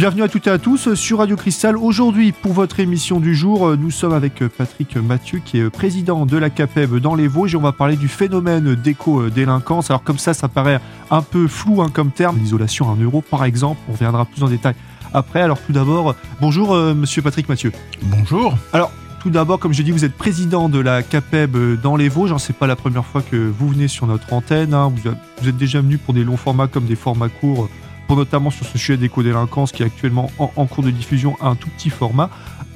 Bienvenue à toutes et à tous sur Radio Cristal. Aujourd'hui, pour votre émission du jour, nous sommes avec Patrick Mathieu, qui est président de la CAPEB dans les Vosges, et on va parler du phénomène d'éco-délinquance. Alors comme ça, ça paraît un peu flou hein, comme terme. L'isolation à un euro, par exemple, on reviendra plus en détail après. Alors tout d'abord, bonjour euh, Monsieur Patrick Mathieu. Bonjour. Alors tout d'abord, comme j'ai dit, vous êtes président de la CAPEB dans les Vosges. C'est pas la première fois que vous venez sur notre antenne. Hein. Vous, êtes déjà venu pour des longs formats comme des formats courts notamment sur ce sujet d'éco-délinquance qui est actuellement en, cours de diffusion à un tout petit format.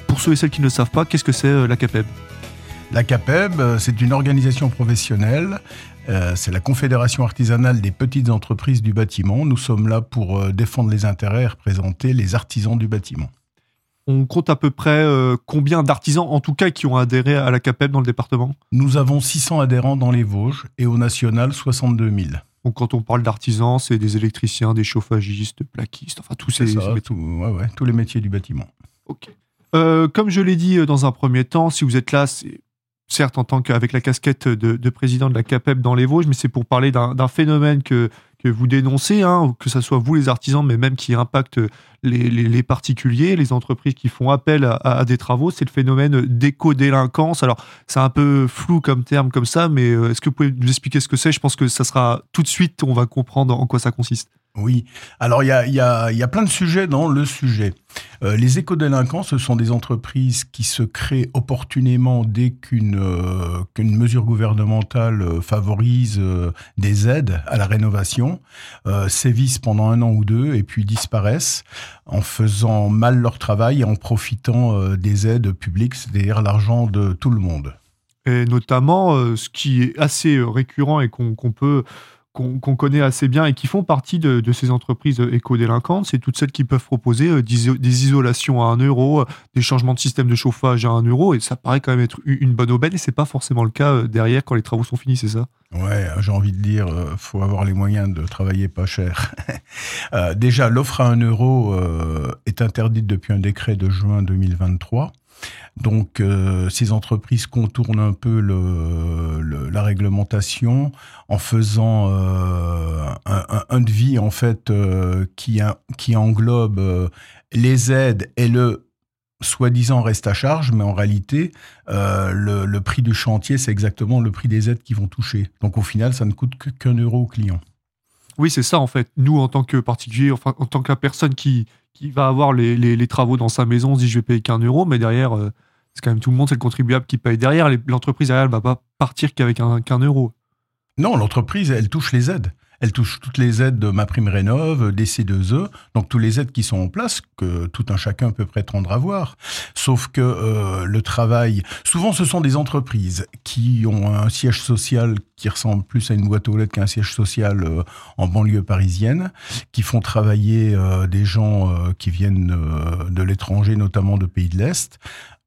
Pour ceux et celles qui ne savent pas, qu'est-ce que c'est euh, la CAPEB? La CAPEB, euh, c'est une organisation professionnelle euh, c'est la Confédération artisanale des petites entreprises du bâtiment. Nous sommes là pour défendre les intérêts et représenter les artisans du bâtiment. On compte à peu près combien d'artisans, en tout cas, qui ont adhéré à la CAPEB dans le département? Nous avons 600 adhérents dans les Vosges et au national 62 000. Donc quand on parle d'artisans, c'est des électriciens, des chauffagistes, plaquistes, enfin tous ces, métiers. tous les métiers du bâtiment. Ok. Euh, comme je l'ai dit euh, dans un premier temps, si vous êtes là, c'est certes en tant qu'avec la casquette de, président de la CAPEB dans les Vosges, mais c'est pour parler d'un phénomène que, que vous dénoncez, hein, que ce soit vous les artisans, mais même qui impacte les, particuliers, les entreprises qui font appel à, des travaux, c'est le phénomène d'éco-délinquance. Alors, c'est un peu flou comme terme comme ça, mais euh, est-ce que vous pouvez nous expliquer ce que c'est? Je pense que ça sera tout de suite, on va comprendre en quoi ça consiste. Oui, alors il y a, y, a, y a, plein de sujets dans le sujet. Euh, les éco-délinquants, ce sont des entreprises qui se créent opportunément dès qu'une euh, mesure gouvernementale euh, favorise des aides à la rénovation, sévissent pendant un an ou deux et puis disparaissent en faisant mal leur travail et en profitant des aides publiques, c'est-à-dire l'argent de tout le monde. Et notamment, ce qui est assez récurrent et qu'on peut qu'on connaît assez bien et qui font partie de, ces entreprises éco-délinquantes, c'est toutes celles qui peuvent proposer euh, des isolations à 1 euro, euh, des changements de système de chauffage à 1 euro, et ça paraît quand même être une bonne aubaine, et c'est pas forcément le cas euh, derrière quand les travaux sont finis, c'est ça? Ouais, j'ai envie de dire, faut avoir les moyens de travailler pas cher. déjà, l'offre à 1 euro est interdite depuis un décret de juin 2023. Donc, euh, ces entreprises contournent un peu la réglementation en faisant euh, un, devis en fait euh, qui, englobe les aides et le soi-disant reste à charge, mais en réalité, le, prix du chantier, c'est exactement le prix des aides qui vont toucher. Donc, au final, ça ne coûte qu'un euro au client. Oui, c'est ça en fait. Nous, en tant que particulier, en tant que personne qui, qui va avoir les, travaux dans sa maison, on se dit je vais payer qu'un euro, mais derrière, c'est quand même tout le monde, c'est le contribuable qui paye derrière. L'entreprise, elle, ne va pas partir qu'avec un, qu'un euro. Non, l'entreprise, elle touche les aides. Elle touche toutes les aides de ma prime rénov, des C2E, donc toutes les aides qui sont en place, que tout un chacun peut prétendre avoir. Sauf que euh, le travail, souvent ce sont des entreprises qui ont un siège social qui ressemble plus à une boîte aux lettres qu'un siège social euh, en banlieue parisienne, qui font travailler euh, des gens qui viennent de l'étranger, notamment de pays de l'Est,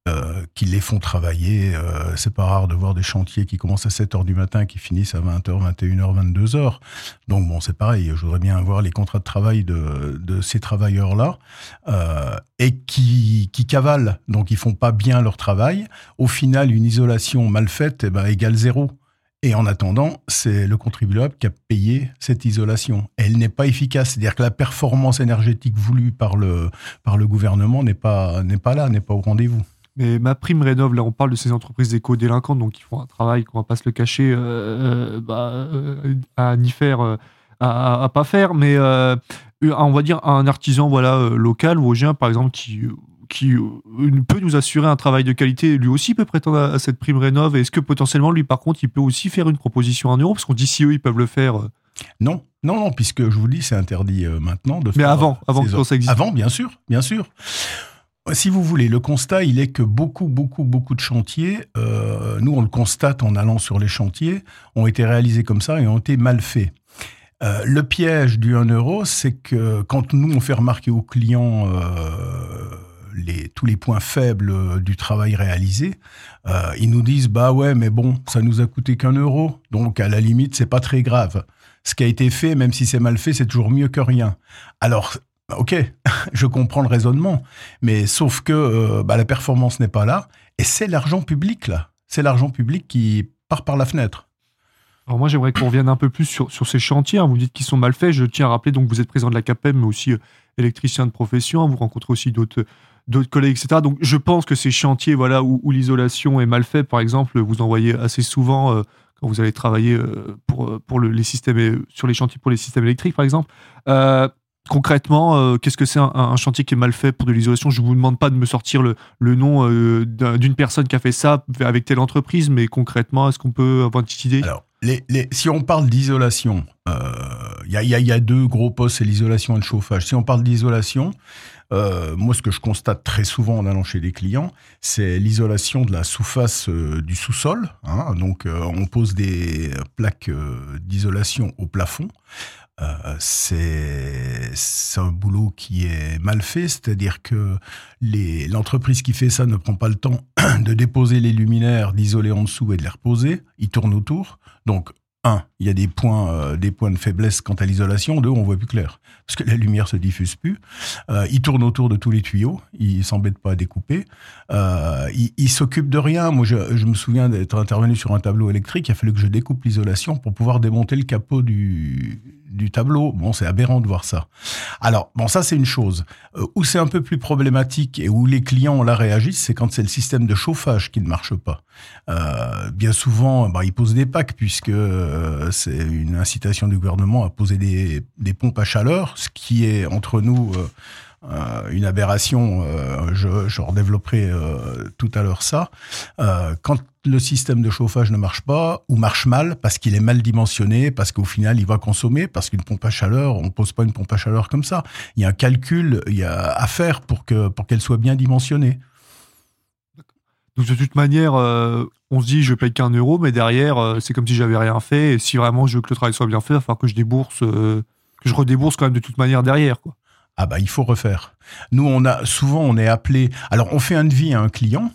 euh, qui les font travailler. Euh, c'est pas rare de voir des chantiers qui commencent à 7 heures du matin, qui finissent à 20h, 21h, 22h. Donc bon, c'est pareil. Je voudrais bien avoir les contrats de travail de, de ces travailleurs-là euh, et qui, qui cavalent. Donc ils font pas bien leur travail. Au final, une isolation mal faite eh ben, égale zéro. Et en attendant, c'est le contribuable qui a payé cette isolation. Elle n'est pas efficace. C'est-à-dire que la performance énergétique voulue par le, par le gouvernement n'est pas, n'est pas là, n'est pas au rendez-vous. Mais ma prime rénov, là, on parle de ces entreprises éco-délinquantes, donc qui font un travail qu'on va pas se le cacher, euh, euh, bah, euh, à ni faire, à, à, pas faire. Mais on va dire un artisan voilà, local, vosgien, par exemple, qui, qui peut nous assurer un travail de qualité, lui aussi peut prétendre à, cette prime rénov. Est-ce que potentiellement, lui, par contre, il peut aussi faire une proposition à un euro Parce qu'on dit si eux, ils peuvent le faire. Non, non, non, puisque je vous dis, c'est interdit maintenant de Mais avant, avant que ça existe. Avant, bien sûr, bien sûr. Si vous voulez, le constat, il est que beaucoup, beaucoup, beaucoup de chantiers, euh, nous on le constate en allant sur les chantiers, ont été réalisés comme ça et ont été mal faits. Euh, le piège du 1 euro, c'est que quand nous on fait remarquer aux clients euh, les, tous les points faibles du travail réalisé, ils nous disent bah ouais mais bon ça nous a coûté qu'un euro, donc à la limite c'est pas très grave ce qui a été fait, même si c'est mal fait, c'est toujours mieux que rien. Alors, ok, je comprends le raisonnement, mais sauf que euh, bah, la performance n'est pas là, et c'est l'argent public là. C'est l'argent public qui part par la fenêtre. Alors moi, j'aimerais qu'on revienne un peu plus sur, ces chantiers. Hein. Vous dites qu'ils sont mal faits. Je tiens à rappeler donc vous êtes président de la CAPEM, mais aussi euh, électricien de profession, vous rencontrez aussi d'autres collègues, etc. Donc je pense que ces chantiers voilà, où, l'isolation est mal faite, par exemple, vous en voyez assez souvent euh, quand vous allez travailler pour, les systèmes, sur les chantiers pour les systèmes électriques, par exemple. Concrètement, qu'est-ce que c'est un, chantier qui est mal fait pour de l'isolation? Je ne vous demande pas de me sortir le, le nom d'une personne qui a fait ça avec telle entreprise, mais concrètement, est-ce qu'on peut avoir une petite idée? Alors, si on parle d'isolation, il y, a, y, a, deux gros postes, c'est l'isolation et le chauffage. Si on parle d'isolation, euh, moi, ce que je constate très souvent en allant chez les clients, c'est l'isolation de la sous-face euh, du sous-sol. Hein. Donc, euh, on pose des plaques d'isolation au plafond. C'est un boulot qui est mal fait, c'est-à-dire que l'entreprise qui fait ça ne prend pas le temps de déposer les luminaires, d'isoler en dessous et de les reposer. Il tourne autour. Donc, un, il y a des points, euh, de faiblesse quant à l'isolation. Deux, on voit plus clair parce que la lumière se diffuse plus. Euh, il tourne autour de tous les tuyaux. Il s'embête pas à découper. Euh, il, il s'occupe de rien. Moi, je me souviens d'être intervenu sur un tableau électrique. Il a fallu que je découpe l'isolation pour pouvoir démonter le capot du, du tableau. Bon, c'est aberrant de voir ça. Alors, bon, ça, c'est une chose. Euh, où c'est un peu plus problématique et où les clients la réagissent, c'est quand c'est le système de chauffage qui ne marche pas. Euh, bien souvent, bah, ils posent des packs puisque euh, c'est une incitation du gouvernement à poser des, des, pompes à chaleur, ce qui est entre nous euh, une aberration. Euh, je, redévelopperai euh, tout à l'heure ça. quand le système de chauffage ne marche pas ou marche mal parce qu'il est mal dimensionné, parce qu'au final il va consommer, parce qu'une pompe à chaleur, on pose pas une pompe à chaleur comme ça. Il y a un calcul, à faire pour que pour qu'elle soit bien dimensionnée. Donc de toute manière, on se dit je paye qu'un euro, mais derrière c'est comme si j'avais rien fait. Et si vraiment je veux que le travail soit bien fait, il va falloir que je débourse, que je redébourse quand même de toute manière derrière. Ah bah il faut refaire. Nous on a souvent on est appelé. Alors on fait un devis à un client.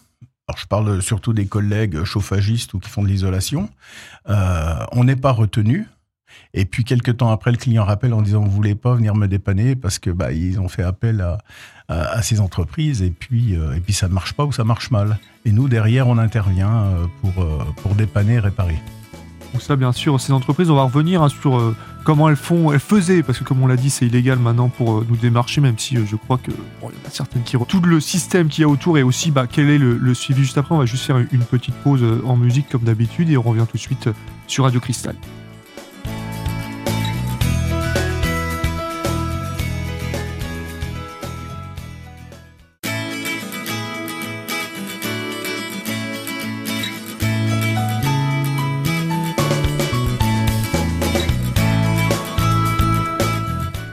Alors je parle surtout des collègues chauffagistes ou qui font de l'isolation. Euh, on n'est pas retenu. Et puis quelques temps après, le client rappelle en disant vous voulez pas venir me dépanner parce que bah ils ont fait appel à, à, ces entreprises et puis euh, et puis ça ne marche pas ou ça marche mal. Et nous derrière on intervient euh, pour pour dépanner réparer. Donc ça, bien sûr, ces entreprises, on va revenir hein, sur euh, comment elles font, elles faisaient, parce que comme on l'a dit, c'est illégal maintenant pour euh, nous démarcher, même si euh, je crois que bon, y en a certaines qui tout le système qu'il y a autour et aussi bah, quel est le, suivi juste après. On va juste faire une petite pause en musique comme d'habitude et on revient tout de suite sur Radio Cristal.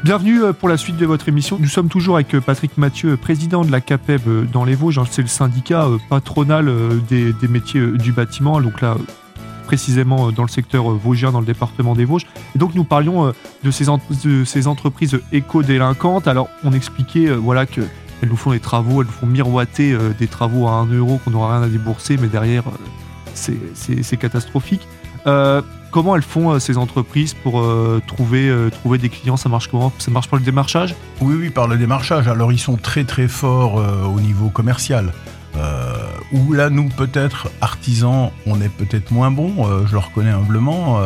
Bienvenue euh, pour la suite de votre émission. Nous sommes toujours avec euh, Patrick Mathieu, président de la CAPEB euh, dans les Vosges. Hein, c'est le syndicat patronal des, métiers du bâtiment. Donc là, précisément dans le secteur vosgien, dans le département des Vosges. Et donc nous parlions de ces, de ces entreprises éco-délinquantes. Alors on expliquait voilà que elles nous font des travaux, elles nous font miroiter des travaux à 1 euro qu'on n'aura rien à débourser, mais derrière c'est catastrophique. Comment elles font euh, ces entreprises pour euh, trouver, euh, des clients? Ça marche comment? Ça marche par le démarchage? Oui, oui, par le démarchage. Alors ils sont très très forts au niveau commercial. Euh, où là, nous, peut-être, artisans, on est peut-être moins bon, euh, je le reconnais humblement.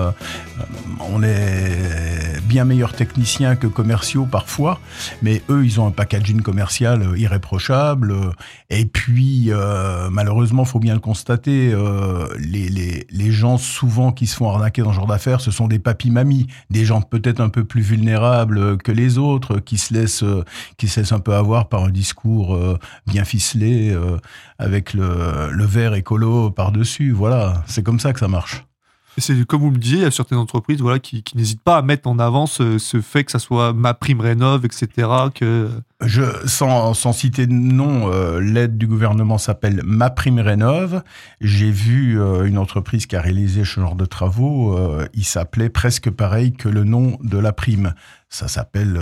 Euh, on est bien meilleurs techniciens que commerciaux parfois, mais eux, ils ont un packaging commercial irréprochable. Et puis, malheureusement, faut bien le constater, les, les, gens souvent qui se font arnaquer dans ce genre d'affaires, ce sont des papis-mamies, des gens peut-être un peu plus vulnérables que les autres, qui se laissent, qui se laissent un peu avoir par un discours bien ficelé avec le, le verre écolo par-dessus. Voilà, c'est comme ça que ça marche. C'est comme vous me disiez, il y a certaines entreprises voilà, qui, qui n'hésitent pas à mettre en avant ce, ce, fait que ça soit ma prime rénov, etc. Que... Je, sans, sans citer de nom, euh, l'aide du gouvernement s'appelle Ma Prime Rénov. J'ai vu euh, une entreprise qui a réalisé ce genre de travaux. Euh, il s'appelait presque pareil que le nom de la prime ça s'appelle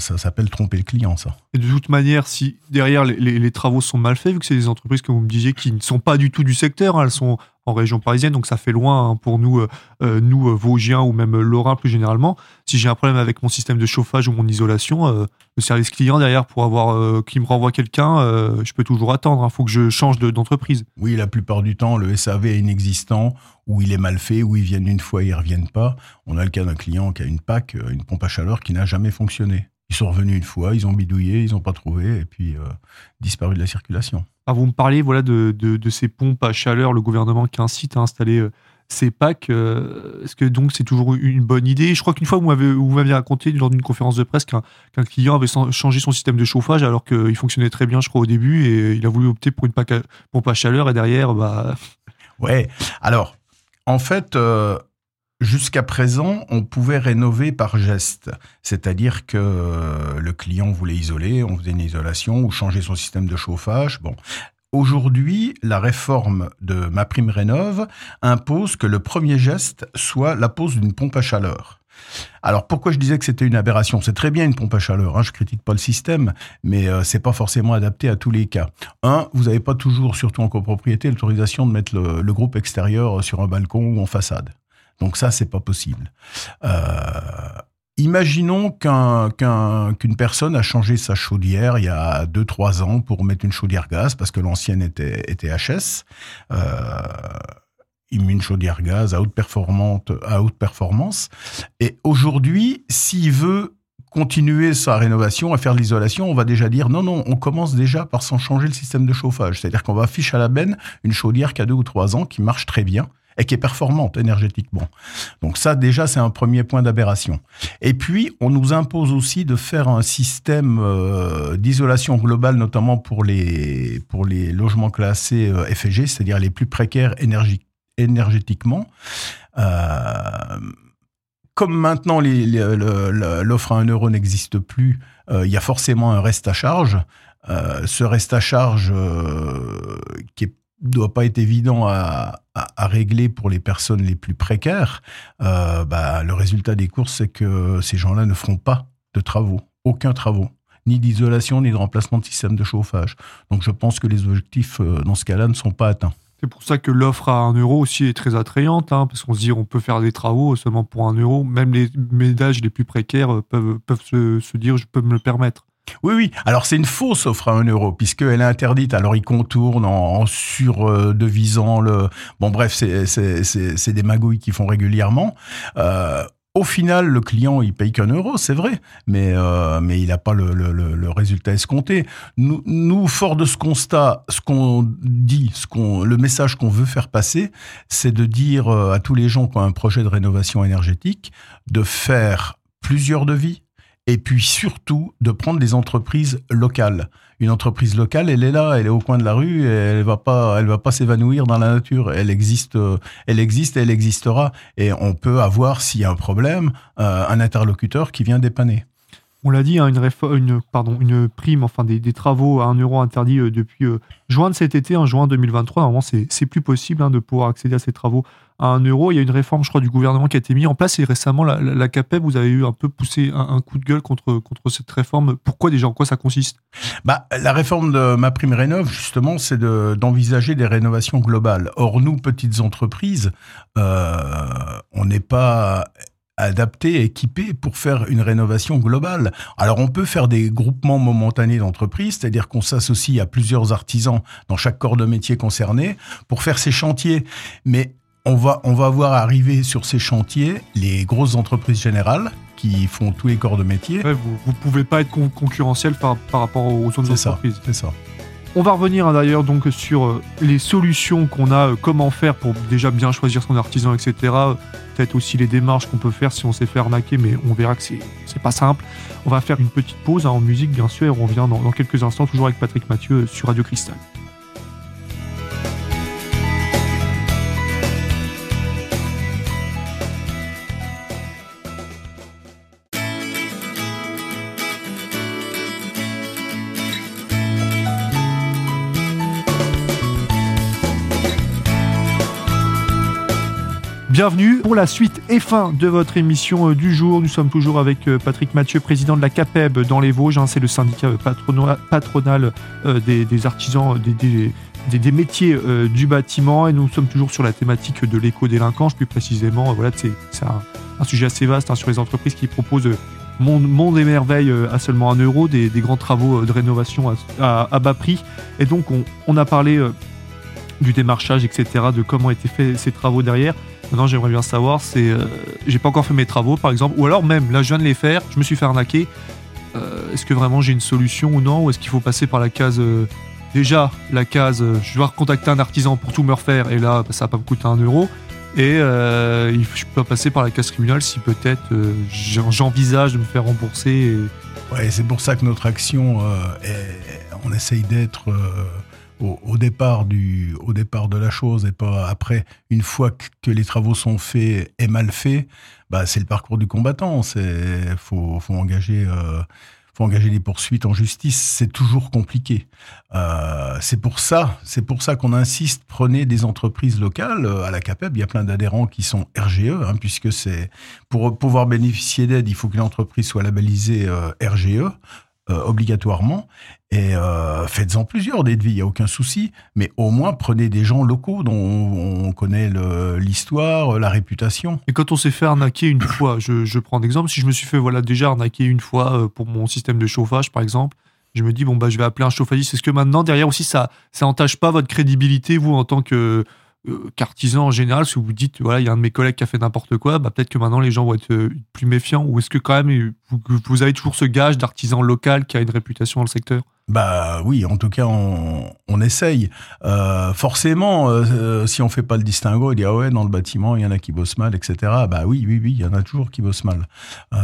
ça s'appelle tromper le client ça. Et de toute manière, si derrière les, les, travaux sont mal faits, vu que c'est des entreprises que vous me disiez qui ne sont pas du tout du secteur, hein, elles sont en région parisienne, donc ça fait loin hein, pour nous, euh, euh, nous euh, Vosgiens ou même Lorrains plus généralement. Si j'ai un problème avec mon système de chauffage ou mon isolation, le service client derrière pour avoir qui me renvoie quelqu'un, je peux toujours attendre. Il hein. faut que je change d'entreprise. oui, la plupart du temps, le SAV est inexistant ou il est mal fait, ou ils viennent une fois et ils reviennent pas. On a le cas d'un client qui a une PAC, une pompe à chaleur qui n'a jamais fonctionné. Ils sont revenus une fois, ils ont bidouillé, ils n'ont pas trouvé, et puis euh, disparu de la circulation. Ah, vous me parlez voilà, de, de, ces pompes à chaleur, le gouvernement qui incite à installer euh, ces packs. Euh, est-ce que donc c'est toujours une bonne idée? Je crois qu'une fois, vous m'avez, raconté lors d'une conférence de presse qu'un, client avait changé son système de chauffage alors qu'il fonctionnait très bien, je crois, au début, et il a voulu opter pour une pompe à chaleur, et derrière, bah. Ouais, alors, en fait, Jusqu'à présent, on pouvait rénover par geste, c'est-à-dire que le client voulait isoler, on faisait une isolation ou changer son système de chauffage. Bon, Aujourd'hui, la réforme de ma prime rénove impose que le premier geste soit la pose d'une pompe à chaleur. Alors pourquoi je disais que c'était une aberration? C'est très bien une pompe à chaleur, hein, je critique pas le système, mais euh, c'est pas forcément adapté à tous les cas. Un, vous n'avez pas toujours, surtout en copropriété, l'autorisation de mettre le, groupe extérieur sur un balcon ou en façade. Donc ça, c'est pas possible. Euh, imaginons qu'une personne a changé sa chaudière il y a 2-3 ans pour mettre une chaudière gaz parce que l'ancienne était, était HS. Euh, une chaudière gaz à haute, à haute performance. Et aujourd'hui, s'il veut continuer sa rénovation, à faire l'isolation, on va déjà dire non, non, on commence déjà par s'en changer le système de chauffage. C'est-à-dire qu'on va afficher à la benne une chaudière qui a deux ou trois ans, qui marche très bien, et qui est performante énergétiquement. Donc ça, déjà, c'est un premier point d'aberration. Et puis, on nous impose aussi de faire un système euh, d'isolation globale, notamment pour les, pour les logements classés euh, FG, c'est-à-dire les plus précaires énergétiquement. Euh, comme maintenant l'offre à 1 euro n'existe plus, il y a forcément un reste à charge. ce reste à charge qui est doit pas être évident à, régler pour les personnes les plus précaires, euh, bah, le résultat des courses, c'est que ces gens-là ne feront pas de travaux, aucun travaux, ni d'isolation, ni de remplacement de système de chauffage. Donc je pense que les objectifs euh, dans ce cas-là ne sont pas atteints. C'est pour ça que l'offre à 1 euro aussi est très attrayante, hein, parce qu'on se dit on peut faire des travaux seulement pour 1 euro. Même les ménages les plus précaires euh, peuvent, peuvent se, se dire je peux me le permettre. Oui, oui. Alors c'est une fausse offre à 1 euro puisqu'elle est interdite. Alors ils contournent en, surdevisant le. Bon bref, c'est des magouilles qui font régulièrement. Euh, au final, le client, il paye qu'un euro, c'est vrai, mais, euh, mais il n'a pas le, le, résultat escompté. Nous, nous, fort de ce constat, ce qu'on dit, ce qu'on, le message qu'on veut faire passer, c'est de dire euh, à tous les gens qui ont un projet de rénovation énergétique de faire plusieurs devis, et puis surtout de prendre des entreprises locales. Une entreprise locale, elle est là, elle est au coin de la rue, elle va pas, elle va pas s'évanouir dans la nature. Elle existe, elle existe, elle existera, et on peut avoir, s'il y a un problème, euh, un interlocuteur qui vient dépanner. On l'a dit, hein, une, une, prime, enfin des, travaux à un euro interdit euh, depuis euh, juin de cet été, en juin 2023. Normalement, c'est plus possible hein, de pouvoir accéder à ces travaux à un euro. Il y a une réforme, je crois, du gouvernement qui a été mise en place et récemment, la, la, CAPEB, vous avez eu un peu poussé un, coup de gueule contre, contre cette réforme. Pourquoi déjà En quoi ça consiste? Bah, La réforme de ma prime rénov, justement, c'est d'envisager des rénovations globales. Or, nous, petites entreprises, euh, on n'est pas adapté, équipé pour faire une rénovation globale. Alors on peut faire des groupements momentanés d'entreprises, c'est-à-dire qu'on s'associe à plusieurs artisans dans chaque corps de métier concerné pour faire ces chantiers. Mais on va, on va voir arriver sur ces chantiers les grosses entreprises générales qui font tous les corps de métier. vous ne pouvez pas être concurrentiel par, par rapport aux autres entreprises. C'est ça. On va revenir hein, d'ailleurs donc sur euh, les solutions qu'on a, euh, comment faire pour déjà bien choisir son artisan, etc. Peut-être aussi les démarches qu'on peut faire si on s'est fait arnaquer, mais on verra que c'est pas simple. On va faire une petite pause hein, en musique, bien sûr, et on revient dans quelques instants, toujours avec Patrick Mathieu euh, sur Radio Cristal. Bienvenue pour la suite et fin de votre émission euh, du jour. Nous sommes toujours avec euh, Patrick Mathieu, président de la CAPEB dans les Vosges. Hein. c'est le syndicat euh, patronal des, artisans, des, métiers du bâtiment. Et nous sommes toujours sur la thématique de l'éco-délinquance. Plus précisément, voilà, c'est un, sujet assez vaste hein, sur les entreprises qui proposent monde, et merveille à seulement un euro, des, grands travaux de rénovation à, bas prix. Et donc, on, a parlé du démarchage, etc., de comment étaient faits ces travaux derrière. Maintenant, j'aimerais bien savoir, c'est, euh, j'ai pas encore fait mes travaux, par exemple, ou alors même, là, je viens de les faire, je me suis fait arnaquer. euh, est-ce que vraiment j'ai une solution ou non Ou est-ce qu'il faut passer par la case. euh, déjà, la case, je dois recontacter un artisan pour tout me refaire, et là, bah, ça va pas me coûter un euro. Et je peux passer par la case tribunal si peut-être j'en- j'envisage de me faire rembourser. et- Ouais, c'est pour ça que notre action, est- on essaye d'être au, départ du, au départ de la chose et pas après. Une fois que, les travaux sont faits et mal faits, bah c'est le parcours du combattant. C'est faut, faut engager. euh, faut engager poursuites en justice, c'est toujours compliqué. Euh, c'est pour ça, c'est pour ça qu'on insiste. Prenez des entreprises locales Euh, à la CAPEB. Il y a plein d'adhérents qui sont RGE, hein, puisque c'est pour pouvoir bénéficier d'aide, il faut que l'entreprise soit labellisée euh, RGE euh, obligatoirement. Et euh, faites-en plusieurs des devis, il n'y a aucun souci. Mais au moins, prenez des gens locaux dont on, on connaît l'histoire, la réputation. Et quand on s'est fait arnaquer une fois, je, je prends un exemple, si je me suis fait voilà déjà arnaquer une fois euh, pour mon système de chauffage par exemple, je me dis bon bah je vais appeler un chauffagiste. Est-ce que maintenant derrière aussi ça ça entache pas votre crédibilité vous en tant que euh, qu'artisan en général si vous dites voilà il y a un de mes collègues qui a fait n'importe quoi, bah peut-être que maintenant les gens vont être euh, plus méfiants ou est-ce que quand même euh, vous, avez toujours ce gage d'artisan local qui a une réputation dans le secteur? Bah oui, en tout cas, on, essaye. Euh, forcément, euh, euh, si on fait pas le distinguo, il dit ah ouais, dans le bâtiment, il y en a qui bossent mal, etc. Bah oui, oui, oui, il y en a toujours qui bossent mal. Euh,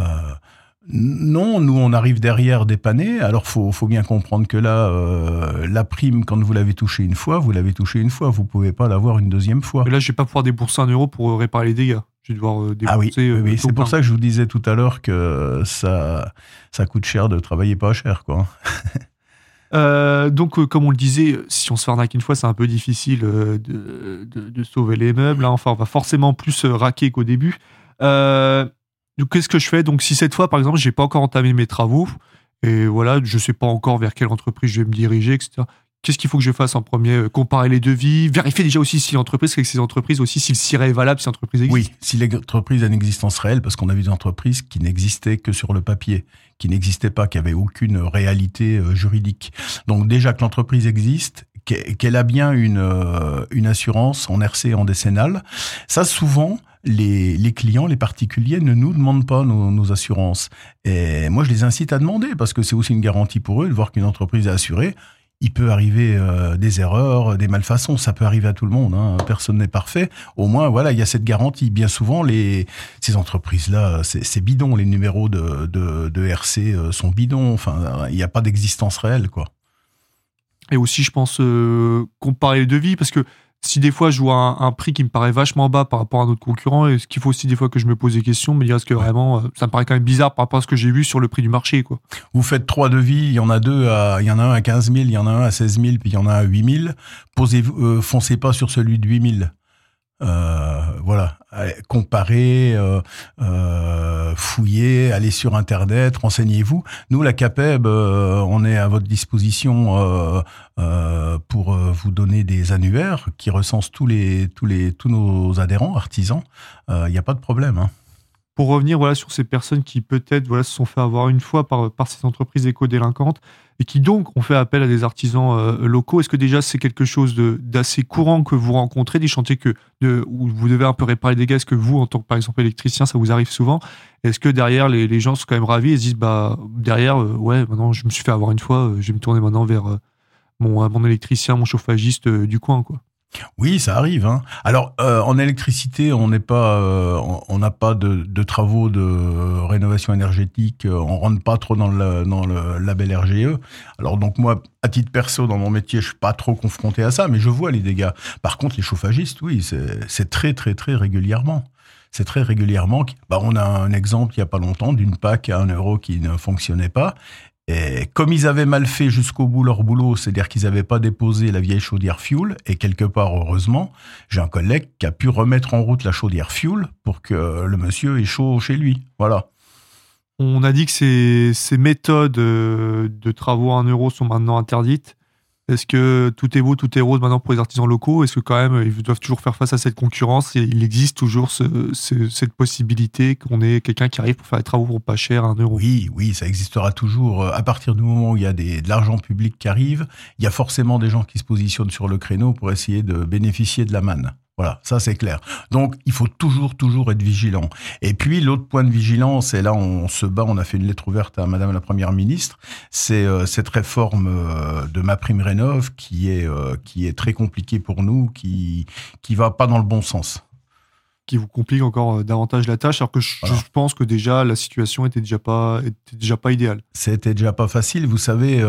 non, nous, on arrive derrière dépanner. Alors, faut, faut bien comprendre que là, euh, la prime, quand vous l'avez touchée une fois, vous l'avez touchée une fois. Vous pouvez pas l'avoir une deuxième fois. Là je vais pas pouvoir débourser un euro pour euh, réparer les dégâts. Je vais devoir débourser. Ah oui, oui, euh, oui. tout c'est pour ça que je vous disais tout à l'heure que ça, ça coûte cher de travailler pas cher, quoi. Euh, donc, euh, comme on le disait, si on se fait arnaquer une fois, c'est un peu difficile euh, de, de- de sauver les meubles. hein. Enfin, on va forcément plus raquer qu'au début. Donc, qu'est-ce que je fais? Donc, si cette fois, par exemple, j'ai pas encore entamé mes travaux et voilà, je sais pas encore vers quelle entreprise je vais me diriger, etc. Qu'est-ce qu'il faut que je fasse en premier? Euh, Comparer les devis, vérifier déjà aussi si l'entreprise, avec ces entreprises aussi, si le CIRE est valable, si l'entreprise existe. Oui, si l'entreprise a une existence réelle, parce qu'on a vu des entreprises qui n'existaient que sur le papier, qui n'existaient pas, qui n'avaient aucune réalité euh, juridique. Donc déjà que l'entreprise existe, qu'e- qu'elle a bien une, euh, une assurance en RC en décennale, ça souvent... Les, clients, les particuliers ne nous demandent pas nos, assurances. Et moi, je les incite à demander parce que c'est aussi une garantie pour eux de voir qu'une entreprise est assurée. Il peut arriver euh, des erreurs, des malfaçons, ça peut arriver à tout le monde. Hein. Personne n'est parfait au moins, voilà, il y a cette garantie. Bien souvent, ces entreprises-là, c'est bidon. Les numéros de RC euh, sont bidons. Enfin, il n'y a pas d'existence réelle, quoi. Et aussi, je pense, euh, comparer les devis, parce que si des fois je vois un, un prix qui me paraît vachement bas par rapport à notre concurrent, est-ce qu'il faut aussi des fois que je me pose des questions, me dire est-ce que vraiment, euh, ça me paraît quand même bizarre par rapport à ce que j'ai vu sur le prix du marché, quoi. Vous faites trois devis, il y en a deux, à, il y en a un à 15 000, il y en a un à 16 000, puis il y en a un à 8 000. Posez, euh, foncez pas sur celui de 8 000. Euh, voilà, Allez, comparez, euh, euh, fouillez, allez sur Internet, renseignez-vous. Nous, la CAPEB, on est à votre disposition pour vous donner des annuaires qui recensent tous les tous les tous nos adhérents, artisans. Il n'y a pas de problème. Hein. Pour revenir voilà, sur ces personnes qui peut-être voilà, se sont fait avoir une fois par, par ces entreprises éco-délinquantes et qui donc ont fait appel à des artisans euh, locaux, est-ce que déjà c'est quelque chose d'assez courant que vous rencontrez, des chantiers que, de, où vous devez un peu réparer dégâts Est-ce que vous, en tant que par exemple électricien, ça vous arrive souvent? Est-ce que derrière les, les gens sont quand même ravis et se disent bah derrière, euh, ouais, maintenant je me suis fait avoir une fois, euh, je vais me tourner maintenant vers mon, mon électricien, mon chauffagiste du coin quoi? Oui, ça arrive. Hein. Alors, euh, en électricité, on n'est pas, euh, on- n'a pas de, travaux de rénovation énergétique. euh, On rentre pas trop dans le, label RGE. Alors donc moi, à titre perso, dans mon métier, je suis pas trop confronté à ça, mais je vois les dégâts. Par contre, les chauffagistes, oui, c'est très très très régulièrement. C'est très régulièrement. Bah, on a un exemple il y a pas longtemps d'une PAC à 1 euro qui ne fonctionnait pas. Et comme ils avaient mal fait jusqu'au bout leur boulot, c'est-à-dire qu'ils n'avaient pas déposé la vieille chaudière fuel, et quelque part, heureusement, j'ai un collègue qui a pu remettre en route la chaudière fuel pour que le monsieur ait chaud chez lui. Voilà. On a dit que ces, ces méthodes euh, de travaux à 1 euro sont maintenant interdites. Est-ce que tout est beau, tout est rose maintenant pour les artisans locaux? Est-ce que quand même ils doivent toujours faire face à cette concurrence? Il existe toujours ce- ce- cette possibilité qu'on ait quelqu'un qui arrive pour faire des travaux pour pas cher 1 euro? Oui, oui, ça existera toujours. Euh, À partir du moment où il y a de l'argent public qui arrive, il y a forcément des gens qui se positionnent sur le créneau pour essayer de bénéficier de la manne. Voilà, ça c'est clair. Donc il faut toujours, toujours être vigilant. Et puis l'autre point de vigilance, et là on se bat, on a fait une lettre ouverte à Madame la Première ministre, c'est euh, cette réforme euh, de ma prime rénov qui est euh, qui est très compliquée pour nous, qui qui va pas dans le bon sens qui vous complique encore davantage la tâche, alors que je, pense que déjà la situation était déjà pas était déjà pas idéale. C'était déjà pas facile. Vous savez,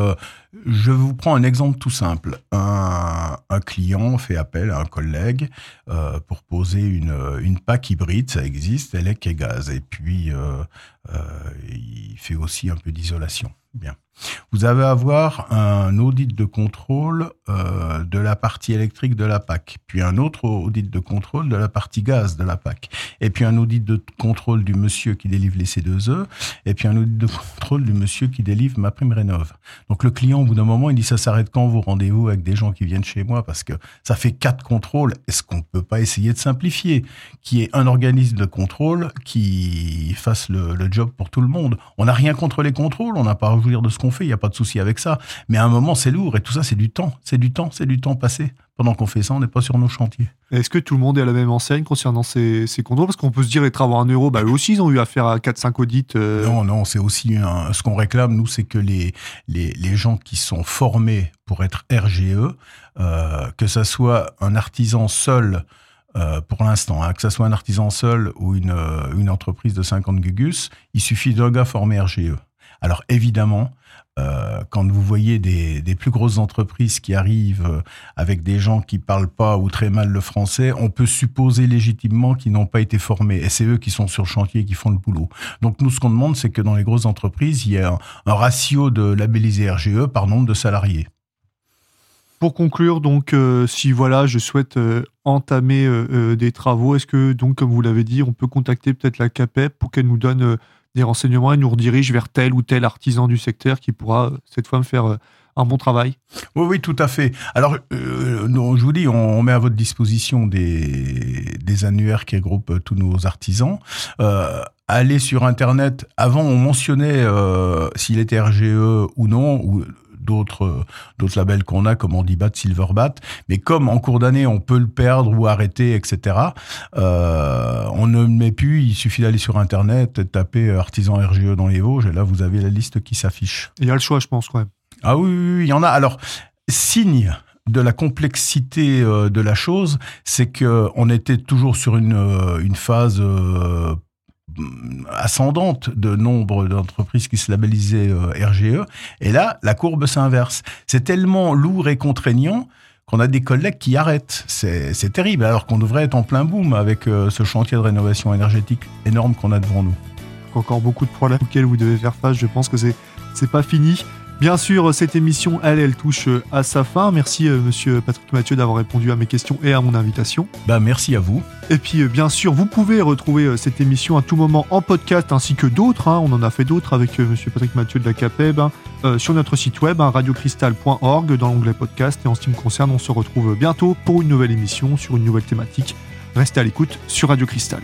je vous prends un exemple tout simple. Un, client fait appel à un collègue euh, pour poser une, une PAC hybride, ça existe, électrique et gaz. Et puis, euh, euh, il fait aussi un peu d'isolation. Bien. Vous avez avoir un audit de contrôle euh, de la partie électrique de la PAC, puis un autre audit de contrôle de la partie gaz de la PAC, et puis un audit de contrôle du monsieur qui délivre les C2E, et puis un audit de contrôle du monsieur qui délivre ma prime rénov. Donc le client, au bout d'un moment, il dit ça s'arrête quand vos rendez-vous avec des gens qui viennent chez moi? Parce que ça fait quatre contrôles. Est-ce qu'on ne peut pas essayer de simplifier, qui est un organisme de contrôle qui fasse le, le job pour tout le monde On n'a rien contre les contrôles, on n'a pas à rougir de ce qu'on fait, il n'y a pas de souci avec ça. Mais à un moment, c'est lourd et tout ça, c'est du temps. C'est du temps, c'est du temps passé. Pendant qu'on fait ça, on n'est pas sur nos chantiers. Est-ce que tout le monde est à la même enseigne concernant ces, contrôles? Parce qu'on peut se dire, les travaux en euro, bah, eux aussi, ils ont eu affaire à 4-5 audits. Euh. Non, non, c'est aussi ce qu'on réclame, nous, c'est que les, les, gens qui sont formés pour être RGE, euh, que ça soit un artisan seul, euh, pour l'instant, hein, que ce soit un artisan seul ou une, une entreprise de 50 gugus, il suffit d'un gars formé RGE. Alors évidemment, euh, quand vous voyez des, plus grosses entreprises qui arrivent euh, avec des gens qui parlent pas ou très mal le français, on peut supposer légitimement qu'ils n'ont pas été formés. Et c'est eux qui sont sur le chantier et qui font le boulot. Donc nous, ce qu'on demande, c'est que dans les grosses entreprises, il y ait un, ratio de labellisés RGE par nombre de salariés. Pour conclure, donc, euh, si voilà, je souhaite entamer des travaux, est-ce que, donc, comme vous l'avez dit, on peut contacter peut-être la CAPEP pour qu'elle nous donne des renseignements et nous redirige vers tel ou tel artisan du secteur qui pourra cette fois me faire euh, un bon travail. Oui, oui, tout à fait. Alors, euh, je vous dis, on, met à votre disposition des, annuaires qui regroupent euh, tous nos artisans. allez sur Internet. Avant, on mentionnait s'il était RGE ou non, d'autres d'autres labels qu'on a comme Handibat, Silverbat. Mais comme en cours d'année on peut le perdre ou arrêter, etc. Euh, on ne le met plus. Il suffit d'aller sur internet, taper artisan RGE dans les Vosges et là vous avez la liste qui s'affiche. Il y a le choix, je pense quand même. Ah oui, oui, il y en a. Alors signe de la complexité euh, de la chose, c'est que on était toujours sur une, euh, une phase ascendante de nombre d'entreprises qui se labellisaient euh, RGE. Et là, la courbe s'inverse. C'est tellement lourd et contraignant qu'on a des collègues qui arrêtent. C'est terrible, alors qu'on devrait être en plein boom avec euh, ce chantier de rénovation énergétique énorme qu'on a devant nous. Encore beaucoup de problèmes auxquels vous devez faire face. Je pense que c'est pas fini. Bien sûr, cette émission, elle, elle touche euh, à sa fin. Merci, euh, monsieur Patrick Mathieu, d'avoir répondu à mes questions et à mon invitation. Bah, merci à vous. Et puis, euh, bien sûr, vous pouvez retrouver cette émission à tout moment en podcast ainsi que d'autres. Hein. On en a fait d'autres avec monsieur Patrick Mathieu de la CAPEB hein, sur notre site web, hein, radiocristal.org, dans l'onglet podcast. Et en ce qui me concerne, on se retrouve bientôt pour une nouvelle émission sur une nouvelle thématique. Restez à l'écoute sur Radio Cristal.